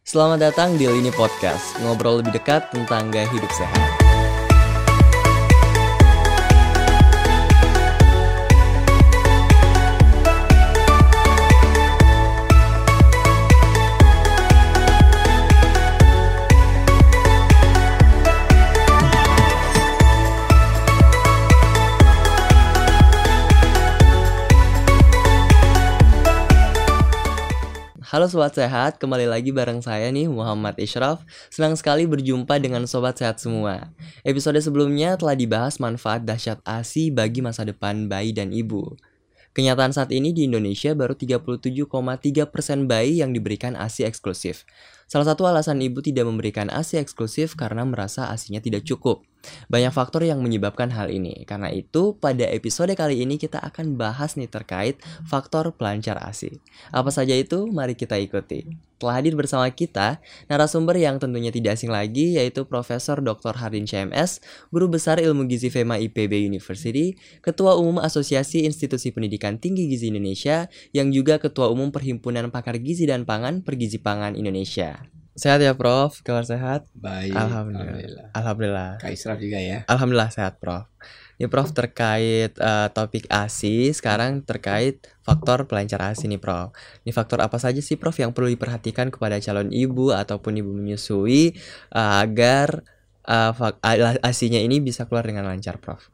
Selamat datang di Lini Podcast, ngobrol lebih dekat tentang gaya hidup sehat. Halo Sobat Sehat, kembali lagi bareng saya nih Muhammad Ishraf. Senang sekali berjumpa dengan Sobat Sehat semua. Episode sebelumnya telah dibahas manfaat dahsyat ASI bagi masa depan bayi dan ibu. Kenyataan saat ini di Indonesia baru 37,3% bayi yang diberikan ASI eksklusif Salah satu alasan ibu tidak memberikan ASI eksklusif karena merasa ASInya tidak cukup banyak faktor yang menyebabkan hal ini. Karena itu, pada episode kali ini kita akan bahas nih terkait faktor pelancar ASI. Apa saja itu? Mari kita ikuti. Telah hadir bersama kita narasumber yang tentunya tidak asing lagi yaitu Profesor Dr. Hardin CMS, Guru Besar Ilmu Gizi FEMA IPB University, Ketua Umum Asosiasi Institusi Pendidikan Tinggi Gizi Indonesia, yang juga Ketua Umum Perhimpunan Pakar Gizi dan Pangan Pergizi Pangan Indonesia. Sehat ya Prof, kabar sehat? Baik. Alhamdulillah. Alhamdulillah. Kak Israf juga ya. Alhamdulillah sehat Prof. Ini Prof terkait uh, topik ASI, sekarang terkait faktor pelancar ASI nih Prof. Ini faktor apa saja sih Prof yang perlu diperhatikan kepada calon ibu ataupun ibu menyusui uh, agar uh, ASInya ini bisa keluar dengan lancar Prof?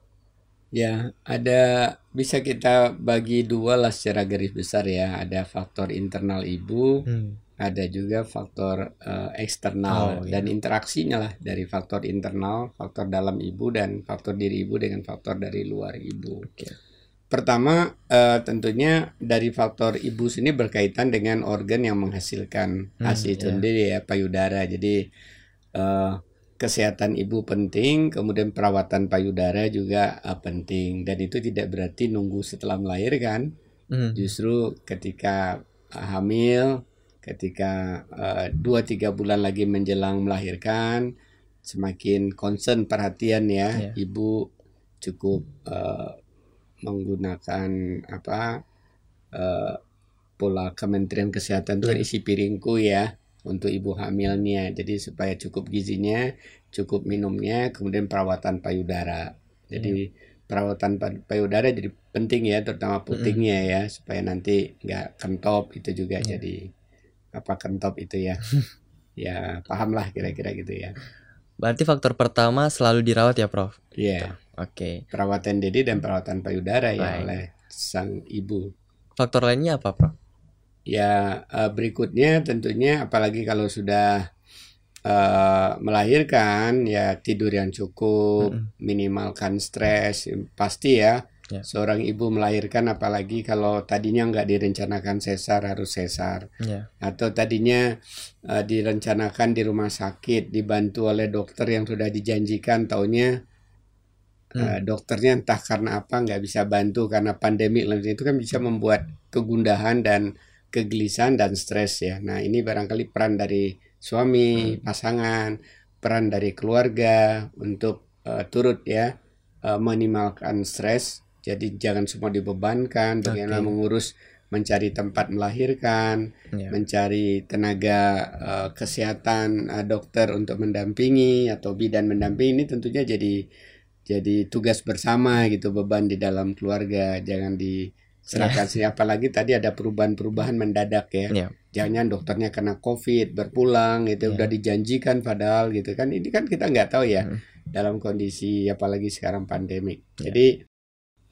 Ya, ada bisa kita bagi dua lah secara garis besar ya. Ada faktor internal ibu, hmm ada juga faktor uh, eksternal oh, iya. dan interaksinya lah dari faktor internal, faktor dalam ibu dan faktor diri ibu dengan faktor dari luar ibu. Okay. Pertama uh, tentunya dari faktor ibu sini berkaitan dengan organ yang menghasilkan hmm, ASI itu iya. sendiri ya payudara. Jadi uh, kesehatan ibu penting, kemudian perawatan payudara juga uh, penting dan itu tidak berarti nunggu setelah melahirkan. Hmm. Justru ketika hamil ketika uh, dua tiga bulan lagi menjelang melahirkan semakin concern perhatian ya yeah. ibu cukup uh, menggunakan apa uh, pola Kementerian Kesehatan itu yeah. isi piringku ya untuk ibu hamilnya jadi supaya cukup gizinya cukup minumnya kemudian perawatan payudara jadi yeah. perawatan payudara jadi penting ya terutama putingnya mm -hmm. ya supaya nanti nggak kentop itu juga yeah. jadi apa kentop itu ya? Ya paham lah kira-kira gitu ya. Berarti faktor pertama selalu dirawat ya prof? Iya. Yeah. oke. Okay. perawatan diri dan perawatan payudara ya oleh sang ibu. Faktor lainnya apa prof? Ya uh, berikutnya tentunya apalagi kalau sudah uh, melahirkan ya tidur yang cukup mm -hmm. minimalkan stres pasti ya Yeah. Seorang ibu melahirkan apalagi kalau tadinya nggak direncanakan sesar harus sesar. Yeah. Atau tadinya uh, direncanakan di rumah sakit dibantu oleh dokter yang sudah dijanjikan taunya hmm. uh, dokternya entah karena apa nggak bisa bantu karena pandemi itu kan bisa membuat kegundahan dan kegelisahan dan stres ya. Nah, ini barangkali peran dari suami, hmm. pasangan, peran dari keluarga untuk uh, turut ya uh, minimalkan stres jadi jangan semua dibebankan bagaimana okay. mengurus mencari tempat melahirkan, yeah. mencari tenaga uh, kesehatan uh, dokter untuk mendampingi atau bidan mendampingi ini tentunya jadi jadi tugas bersama gitu beban di dalam keluarga jangan diserahkan yeah. sih apalagi tadi ada perubahan-perubahan mendadak ya. Yeah. Jangan dokternya kena covid berpulang itu yeah. udah dijanjikan padahal gitu kan ini kan kita nggak tahu ya mm. dalam kondisi apalagi sekarang pandemik. Yeah. Jadi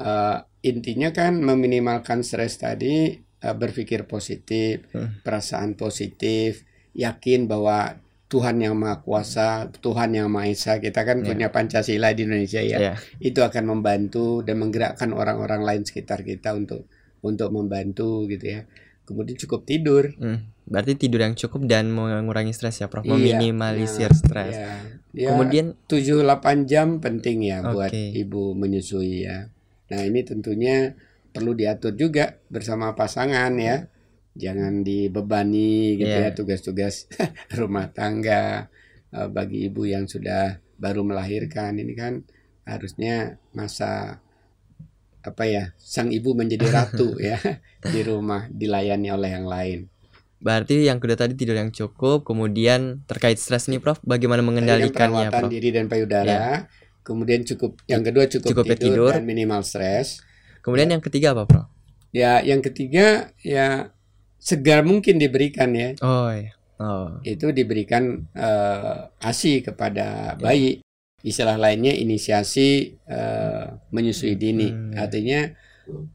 uh, intinya kan meminimalkan stres tadi uh, berpikir positif, hmm. perasaan positif, yakin bahwa Tuhan yang Maha Kuasa, Tuhan yang Maha Esa, kita kan yeah. punya Pancasila di Indonesia ya. Yeah. Itu akan membantu dan menggerakkan orang-orang lain sekitar kita untuk untuk membantu gitu ya. Kemudian cukup tidur. Hmm. Berarti tidur yang cukup dan mengurangi stres ya, Prof. Iya, Meminimalisir iya, stres. Iya. Ya, Kemudian 7 8 jam penting ya okay. buat ibu menyusui ya. Nah, ini tentunya perlu diatur juga bersama pasangan ya. Jangan dibebani gitu yeah. ya tugas-tugas rumah tangga uh, bagi ibu yang sudah baru melahirkan. Ini kan harusnya masa apa ya sang ibu menjadi ratu ya di rumah dilayani oleh yang lain Berarti yang kedua tadi tidur yang cukup, kemudian terkait stres nih Prof, bagaimana kan mengendalikannya Prof? diri dan payudara. Ya. Kemudian cukup yang kedua cukup, Cukup tidur, tidur. dan minimal stres. Kemudian yang ketiga apa Prof? Ya, yang ketiga ya segar mungkin diberikan ya. Oh iya. Oh. Itu diberikan eh, ASI kepada bayi. Istilah lainnya inisiasi eh, menyusui dini. Hmm. Artinya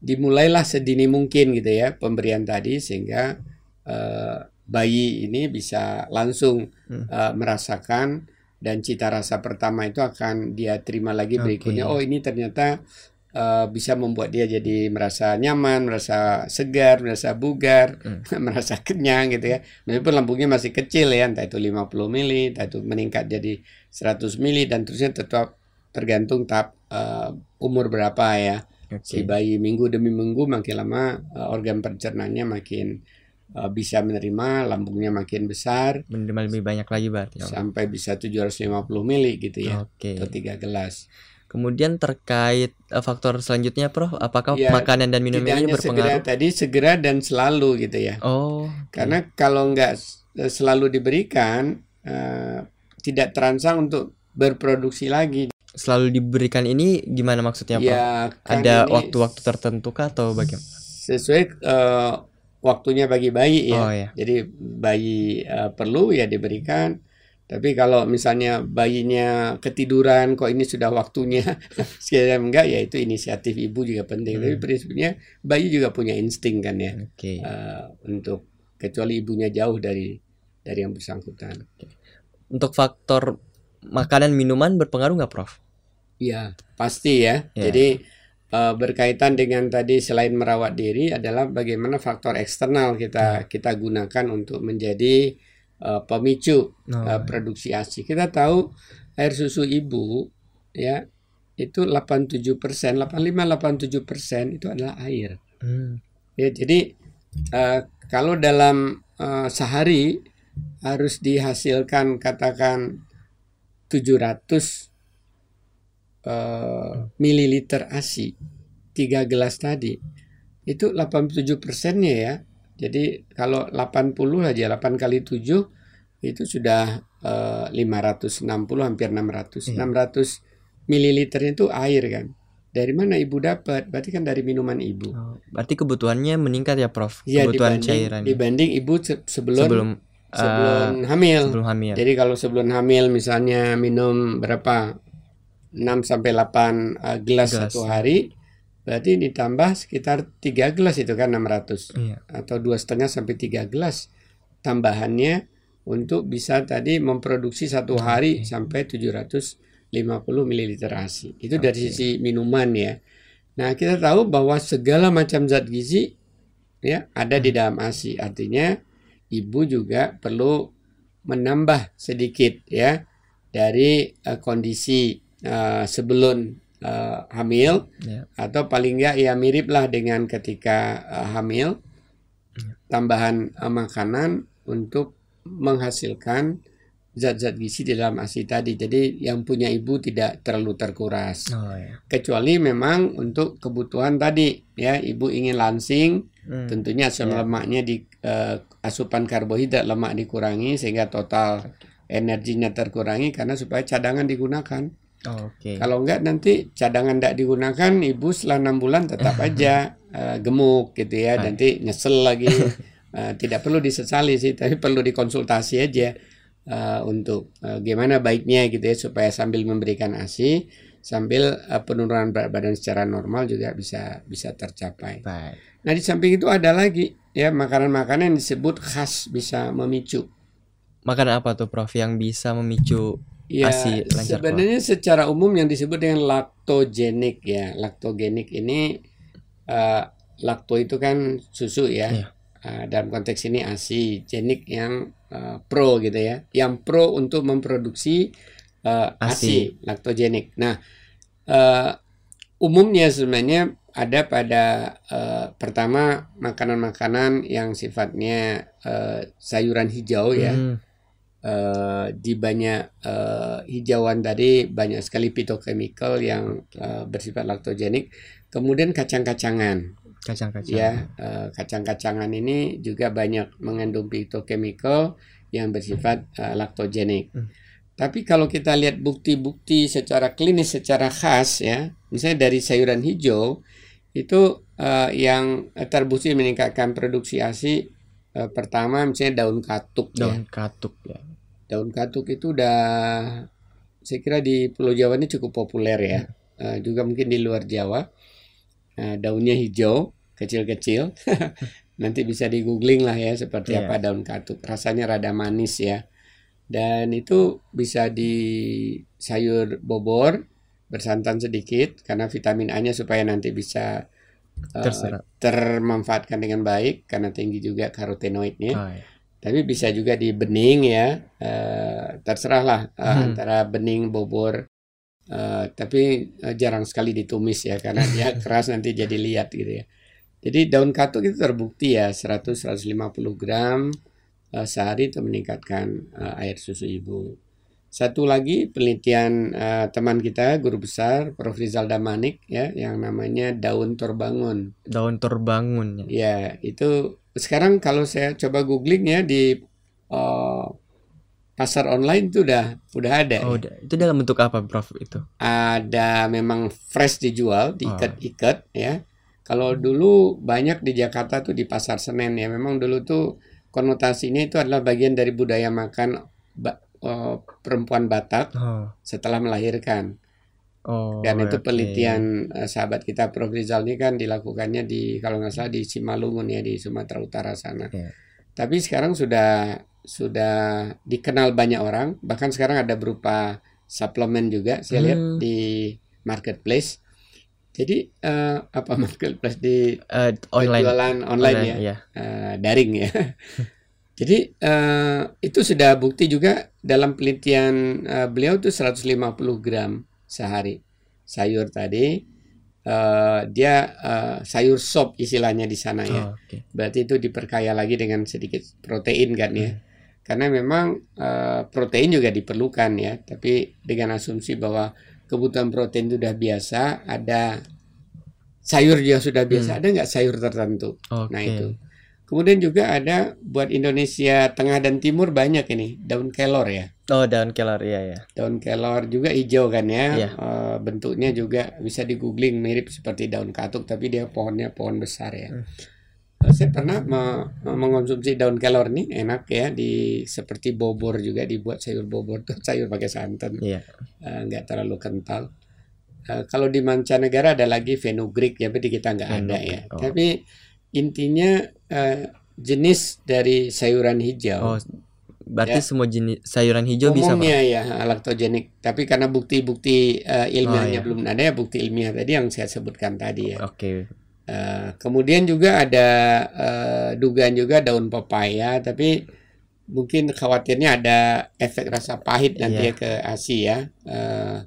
dimulailah sedini mungkin gitu ya pemberian tadi sehingga eh, bayi ini bisa langsung Hmm. eh, merasakan dan cita rasa pertama itu akan dia terima lagi berikutnya. Oh ini ternyata eh, bisa membuat dia jadi merasa nyaman, merasa segar, merasa bugar, Hmm. merasa kenyang gitu ya. Meskipun lambungnya masih kecil ya, entah itu 50 mili, entah itu meningkat jadi 100 mili dan terusnya tetap tergantung tahap eh, umur berapa ya. Si Oke. bayi minggu demi minggu makin lama eh, organ pencernaannya makin eh, bisa menerima, lambungnya makin besar Menerima lebih banyak lagi berarti. Oh. sampai bisa 750 mili gitu ya Oke. atau tiga gelas. Kemudian terkait eh, faktor selanjutnya Prof, apakah Ya, makanan dan minum Tidak ini hanya segera berpengaruh? tadi segera dan selalu gitu ya. Oh. Karena kalau nggak s- selalu diberikan eh, tidak terangsang untuk berproduksi lagi. selalu diberikan ini gimana maksudnya Prof? Ya kan Ada waktu-waktu tertentu kah atau bagaimana? sesuai eh, waktunya bagi bayi ya. Oh ya. Jadi bayi eh, perlu ya diberikan. Tapi kalau misalnya bayinya ketiduran, kok ini sudah waktunya, sekiranya enggak, ya itu inisiatif ibu juga penting. Tapi Hmm. prinsipnya bayi juga punya insting kan ya, Oke. eh, untuk kecuali ibunya jauh dari dari yang bersangkutan. Untuk faktor makanan minuman berpengaruh nggak Prof? Iya, pasti ya. Ya. Jadi eh, berkaitan dengan tadi selain merawat diri adalah bagaimana faktor eksternal kita kita gunakan untuk menjadi eh, pemicu eh, produksi ASI. Kita tahu air susu ibu ya itu 87 persen, 85-87 persen itu adalah air. hmm. Ya, jadi eh, kalau dalam eh, sehari harus dihasilkan katakan 700 eh, mililiter ASI, tiga gelas tadi, itu 87 persennya ya. Jadi kalau 80 aja, 8 kali 7 itu sudah eh, 560 hampir 600. Iya. 600 mililiter itu air kan. Dari mana ibu dapat? Berarti kan dari minuman ibu. Oh, berarti kebutuhannya meningkat ya Prof? Iya Kebutuhan dibanding cairan dibanding ibu se- sebelum sebelum sebelum, eh, hamil. sebelum hamil. Jadi kalau sebelum hamil misalnya minum berapa 6 sampai 8 uh, gelas, Gelas. satu hari, berarti ditambah sekitar 3 gelas itu kan 600 Iya. atau dua setengah sampai 3 gelas tambahannya untuk bisa tadi memproduksi satu hari sampai 750 ml ASI. Itu dari Oke. sisi minuman ya. Nah, kita tahu bahwa segala macam zat gizi ya ada di dalam ASI. Artinya ibu juga perlu menambah sedikit ya dari eh, kondisi eh, sebelum eh, hamil Ya. atau paling enggak ya miriplah dengan ketika eh, hamil tambahan eh, makanan untuk menghasilkan zat-zat gizi di dalam ASI tadi. Jadi yang punya ibu tidak terlalu terkuras. Oh ya. Kecuali memang untuk kebutuhan tadi ya ibu ingin lansing Hmm. tentunya asam Ya. lemaknya di eh, asupan karbohidrat lemak dikurangi sehingga total energinya terkurangi karena supaya cadangan digunakan. Oh, Oke. Kalau enggak nanti cadangan tidak digunakan ibu setelah enam bulan tetap aja eh, gemuk gitu ya Hai. nanti nyesel lagi Eh, tidak perlu disesali sih tapi perlu dikonsultasi aja eh, untuk eh, gimana baiknya gitu ya supaya sambil memberikan ASI sambil eh, penurunan berat badan secara normal juga bisa bisa tercapai. Baik. Nah di samping itu ada lagi ya makanan-makanan yang disebut khas bisa memicu. Makanan apa tuh Prof yang bisa memicu Ya, ASI lancar keluar. sebenarnya secara umum yang disebut dengan laktogenik ya. Laktogenik ini eh, lakto itu kan susu ya. Iya. Eh, dalam konteks ini ASI, genik yang eh, pro gitu ya. Yang pro untuk memproduksi eh, ASI, laktogenik. Nah, eh, umumnya sebenarnya ada pada eh, pertama makanan-makanan yang sifatnya eh, sayuran hijau ya. Hmm. Eh, di banyak eh, hijauan tadi banyak sekali phytochemical yang eh, bersifat laktogenik. Kemudian kacang-kacangan. Kacang-kacang. Ya, uh, kacang-kacangan ini juga banyak mengandung phytochemical yang bersifat uh, laktogenik. Hmm. Tapi kalau kita lihat bukti-bukti secara klinis secara khas ya, misalnya dari sayuran hijau itu uh, yang terbukti meningkatkan produksi ASI uh, pertama misalnya daun katuk ya. daun ya. katuk ya. Daun katuk itu udah saya kira di Pulau Jawa ini cukup populer ya. Uh, juga mungkin di luar Jawa Nah, daunnya hijau, kecil-kecil. Nanti bisa di googling lah ya seperti yeah. apa daun katuk. Rasanya rada manis ya. Dan itu bisa di sayur bobor bersantan sedikit karena vitamin A-nya supaya nanti bisa uh, termanfaatkan dengan baik karena tinggi juga karotenoidnya. Oh, iya. Tapi bisa juga di bening ya, uh, terserah lah uh, hmm. antara bening, bobor, Uh, tapi uh, jarang sekali ditumis ya karena dia keras nanti jadi liat gitu ya. Jadi daun katuk itu terbukti ya 100-150 gram uh, sehari itu meningkatkan uh, air susu ibu. Satu lagi penelitian uh, teman kita guru besar Prof Rizal Damanik ya yang namanya daun torbangun. Daun torbangun ya. Ya, itu sekarang kalau saya coba googling ya di uh, pasar online itu udah udah ada. Oh, ya. itu dalam bentuk apa, Prof? Itu? Ada memang fresh dijual, diikat-ikat oh. ya. Kalau dulu banyak di Jakarta tuh di pasar Senen ya. Memang dulu tuh konotasinya itu adalah bagian dari budaya makan uh, perempuan Batak oh. setelah melahirkan. Oh, Dan itu okay. penelitian uh, sahabat kita Prof Rizal ini kan dilakukannya di kalau nggak salah di Simalungun ya di Sumatera Utara sana. Yeah. Tapi sekarang sudah sudah dikenal banyak orang bahkan sekarang ada berupa suplemen juga saya hmm. lihat di marketplace jadi uh, apa marketplace di uh, online jualan online, online ya yeah. Iya. uh, daring ya jadi uh, itu sudah bukti juga dalam penelitian uh, beliau itu 150 gram sehari sayur tadi uh, dia uh, sayur sop istilahnya di sana ya. Oh, okay. Berarti itu diperkaya lagi dengan sedikit protein kan ya. Hmm karena memang uh, protein juga diperlukan ya tapi dengan asumsi bahwa kebutuhan protein itu sudah biasa ada sayur juga sudah biasa hmm. ada nggak sayur tertentu okay. nah itu kemudian juga ada buat Indonesia Tengah dan Timur banyak ini daun kelor ya. Oh daun kelor ya ya daun kelor juga hijau kan ya. Yeah. uh, bentuknya juga bisa di googling mirip seperti daun katuk tapi dia pohonnya pohon besar ya. Hmm. Saya pernah me mengonsumsi daun kelor ini enak ya di seperti bobor juga dibuat sayur bobor tuh sayur pakai santan. Yeah. uh, nggak terlalu kental. Uh, kalau di mancanegara ada lagi fenugreek ya berarti kita nggak ada ya. oh. tapi intinya uh, jenis dari sayuran hijau oh. Berarti ya. semua jenis sayuran hijau Umumnya bisa Umumnya ya laktogenik. Tapi karena bukti-bukti uh, ilmiahnya oh, iya. belum ada ya bukti ilmiah tadi yang saya sebutkan tadi ya. Oke. Okay. Uh, kemudian juga ada uh, dugaan juga daun pepaya, tapi mungkin khawatirnya ada efek rasa pahit nanti yeah. ya ke ASI ya. Uh,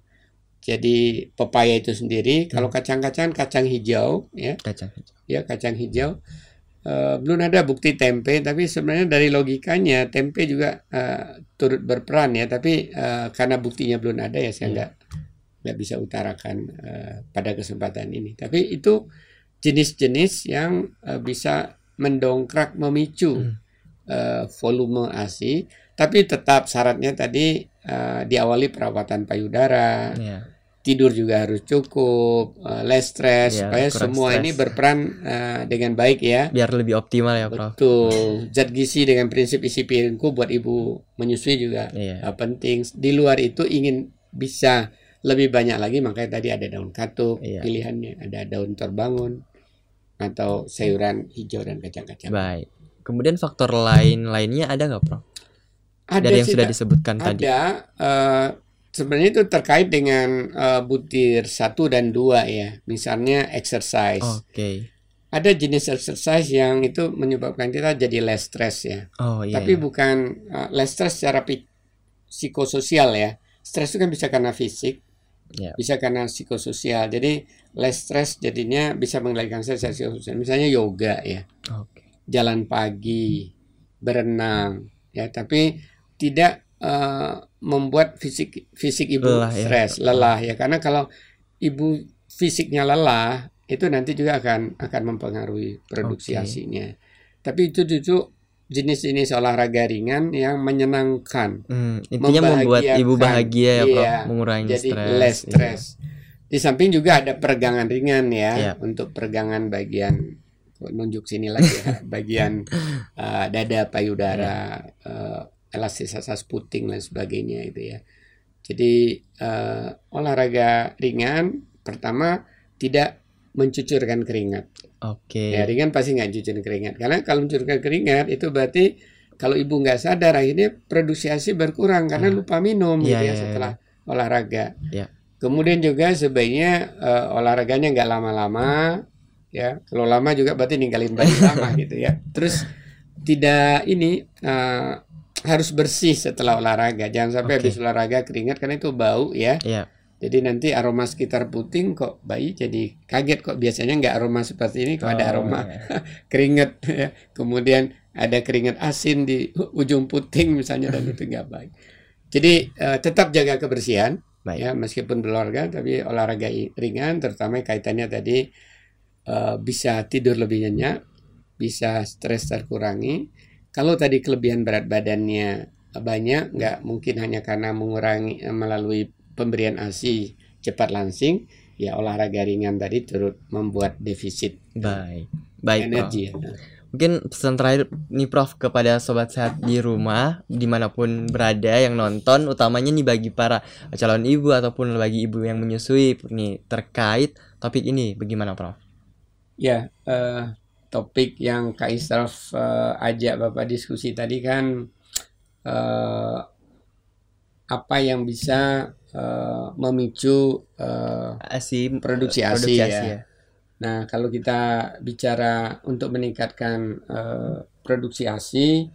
jadi pepaya itu sendiri, hmm. kalau kacang-kacang kacang hijau ya. Kacang hijau. Ya, kacang hijau. Uh, belum ada bukti tempe, tapi sebenarnya dari logikanya tempe juga uh, turut berperan ya. Tapi uh, karena buktinya belum ada ya, saya iya. nggak yeah. nggak bisa utarakan uh, pada kesempatan ini. Tapi itu jenis-jenis yang uh, bisa mendongkrak memicu hmm. uh, volume ASI tapi tetap syaratnya tadi uh, diawali perawatan payudara yeah. Tidur juga harus cukup uh, less stress yeah, supaya semua stress. ini berperan uh, dengan baik ya biar lebih optimal ya Prof betul zat gizi dengan prinsip isi piringku buat ibu menyusui juga yeah. uh, penting di luar itu ingin bisa lebih banyak lagi makanya tadi ada daun katuk yeah. pilihannya ada daun terbangun atau sayuran hijau dan kacang-kacang. Baik. Kemudian faktor lain lainnya ada nggak, Prof? Ada Dari yang sudah disebutkan ada, tadi. Ada. Uh, sebenarnya itu terkait dengan uh, butir satu dan dua ya. Misalnya exercise. Oke. Okay. Ada jenis exercise yang itu menyebabkan kita jadi less stress ya. Oh iya. Tapi iya. bukan uh, less stress secara psikososial ya. Stres itu kan bisa karena fisik, yeah. bisa karena psikososial. Jadi less stress jadinya bisa mengendalikan stres psikososial. Misalnya yoga ya, okay. jalan pagi, berenang ya, tapi tidak uh, membuat fisik fisik ibu lelah, ya. stres, ya. lelah ya. Karena kalau ibu fisiknya lelah itu nanti juga akan akan mempengaruhi produksi Oke. ASINya. Tapi itu justru jenis-jenis olahraga ringan yang menyenangkan. Hmm, intinya membuat ibu bahagia ya, Prof, Iya, mengurangi Jadi stres. less Iya. stress. Di samping juga ada peregangan ringan ya Iya. untuk peregangan bagian nunjuk sini lagi ya, bagian uh, dada payudara, uh, elastisasi puting dan sebagainya itu ya. Jadi uh, olahraga ringan pertama tidak mencucurkan keringat. Oke. Ya ringan pasti nggak cucurin keringat karena kalau mencucurkan keringat itu berarti kalau ibu nggak sadar akhirnya produksi ASI berkurang karena Ah. lupa minum Iya, gitu ya iya, setelah olahraga. Iya. Kemudian juga sebaiknya eh, olahraganya nggak lama-lama ya. Kalau lama juga berarti ninggalin bayi lama gitu ya. Terus tidak ini eh, harus bersih setelah olahraga. Jangan sampai Oke. habis olahraga keringat karena itu bau ya. Iya. Jadi nanti aroma sekitar puting kok bayi jadi kaget kok biasanya nggak aroma seperti ini kok ada Oh, aroma iya. keringat ya. Kemudian ada keringat asin di ujung puting misalnya dan itu nggak baik. Jadi eh, tetap jaga kebersihan Baik. ya meskipun berolahraga tapi olahraga ringan terutama kaitannya tadi eh, bisa tidur lebih nyenyak, bisa stres terkurangi. Kalau tadi kelebihan berat badannya banyak nggak mungkin hanya karena mengurangi eh, melalui pemberian ASI cepat langsing ya olahraga ringan tadi turut membuat defisit Baik. Baik, Prof. energi ya. Mungkin pesan terakhir nih Prof kepada sobat sehat di rumah di mana pun berada yang nonton utamanya nih bagi para calon ibu ataupun bagi ibu yang menyusui nih terkait topik ini bagaimana Prof? Ya, eh, topik yang Kak Israf eh, ajak Bapak diskusi tadi kan eh, apa yang bisa eh, memicu eh, Asi Produksi ASI ya. Nah, kalau kita bicara untuk meningkatkan eh, produksi ASI,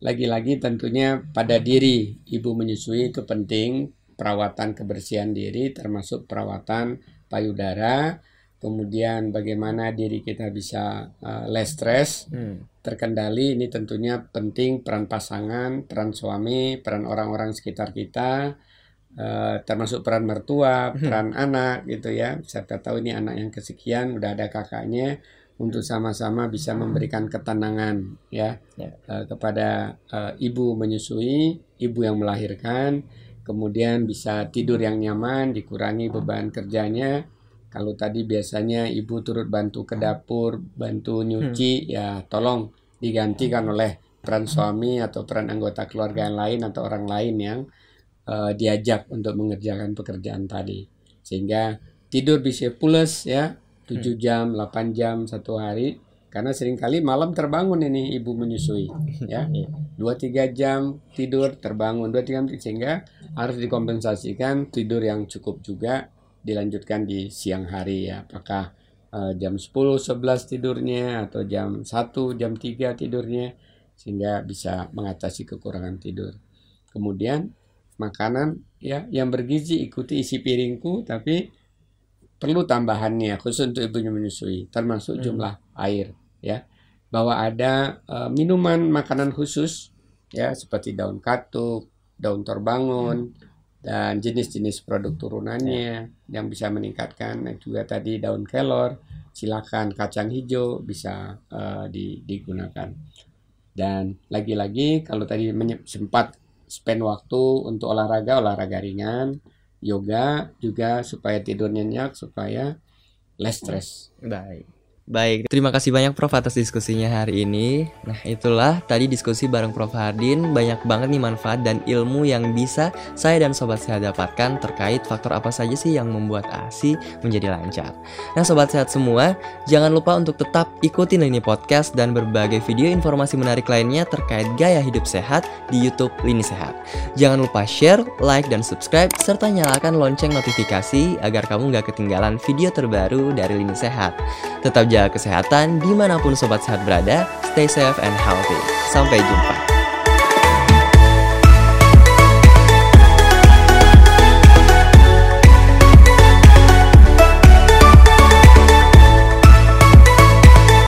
lagi-lagi tentunya pada diri ibu menyusui itu penting perawatan kebersihan diri termasuk perawatan payudara, kemudian bagaimana diri kita bisa eh, less stress, Hmm. terkendali ini tentunya penting peran pasangan, peran suami, peran orang-orang sekitar kita, eh, termasuk peran mertua, peran anak gitu ya. Siapa tahu ini anak yang kesekian udah ada kakaknya untuk sama-sama bisa memberikan ketenangan ya Ya. eh, kepada eh, ibu menyusui, ibu yang melahirkan, kemudian bisa tidur yang nyaman, dikurangi beban kerjanya. Kalau tadi biasanya ibu turut bantu ke dapur, bantu nyuci, ya tolong digantikan oleh peran suami atau peran anggota keluarga yang lain atau orang lain yang eh, diajak untuk mengerjakan pekerjaan tadi. Sehingga tidur bisa pules ya, 7 jam, 8 jam satu hari. Karena sering kali malam terbangun ini ibu menyusui ya. Iya. 2-3 jam tidur terbangun 2-3 jam sehingga harus dikompensasikan tidur yang cukup juga dilanjutkan di siang hari ya. Apakah eh, jam 10 11 tidurnya atau jam 1 jam 3 tidurnya sehingga bisa mengatasi kekurangan tidur. Kemudian makanan ya yang bergizi ikuti isi piringku tapi perlu tambahannya khusus untuk ibunya menyusui termasuk Hmm. jumlah air ya. Bahwa ada eh, minuman makanan khusus ya seperti daun katuk, daun terbangun dan jenis-jenis produk turunannya yang bisa meningkatkan dan juga tadi daun kelor, silakan kacang hijau bisa eh, di- digunakan. Dan lagi-lagi kalau tadi sempat spend waktu untuk olahraga, olahraga ringan, yoga juga supaya tidur nyenyak, supaya less stress. Baik. Baik, terima kasih banyak Prof atas diskusinya hari ini. Nah, itulah tadi diskusi bareng Prof Hardin. Banyak banget nih manfaat dan ilmu yang bisa saya dan sobat sehat dapatkan terkait faktor apa saja sih yang membuat ASI menjadi lancar. Nah, sobat sehat semua, jangan lupa untuk tetap ikutin ini podcast dan berbagai video informasi menarik lainnya terkait gaya hidup sehat di YouTube Lini Sehat. Jangan lupa share, like, dan subscribe, serta nyalakan lonceng notifikasi agar kamu nggak ketinggalan video terbaru dari Lini Sehat. Tetap jaga kesehatan di mana pun sobat sehat berada. Stay safe and healthy. Sampai jumpa.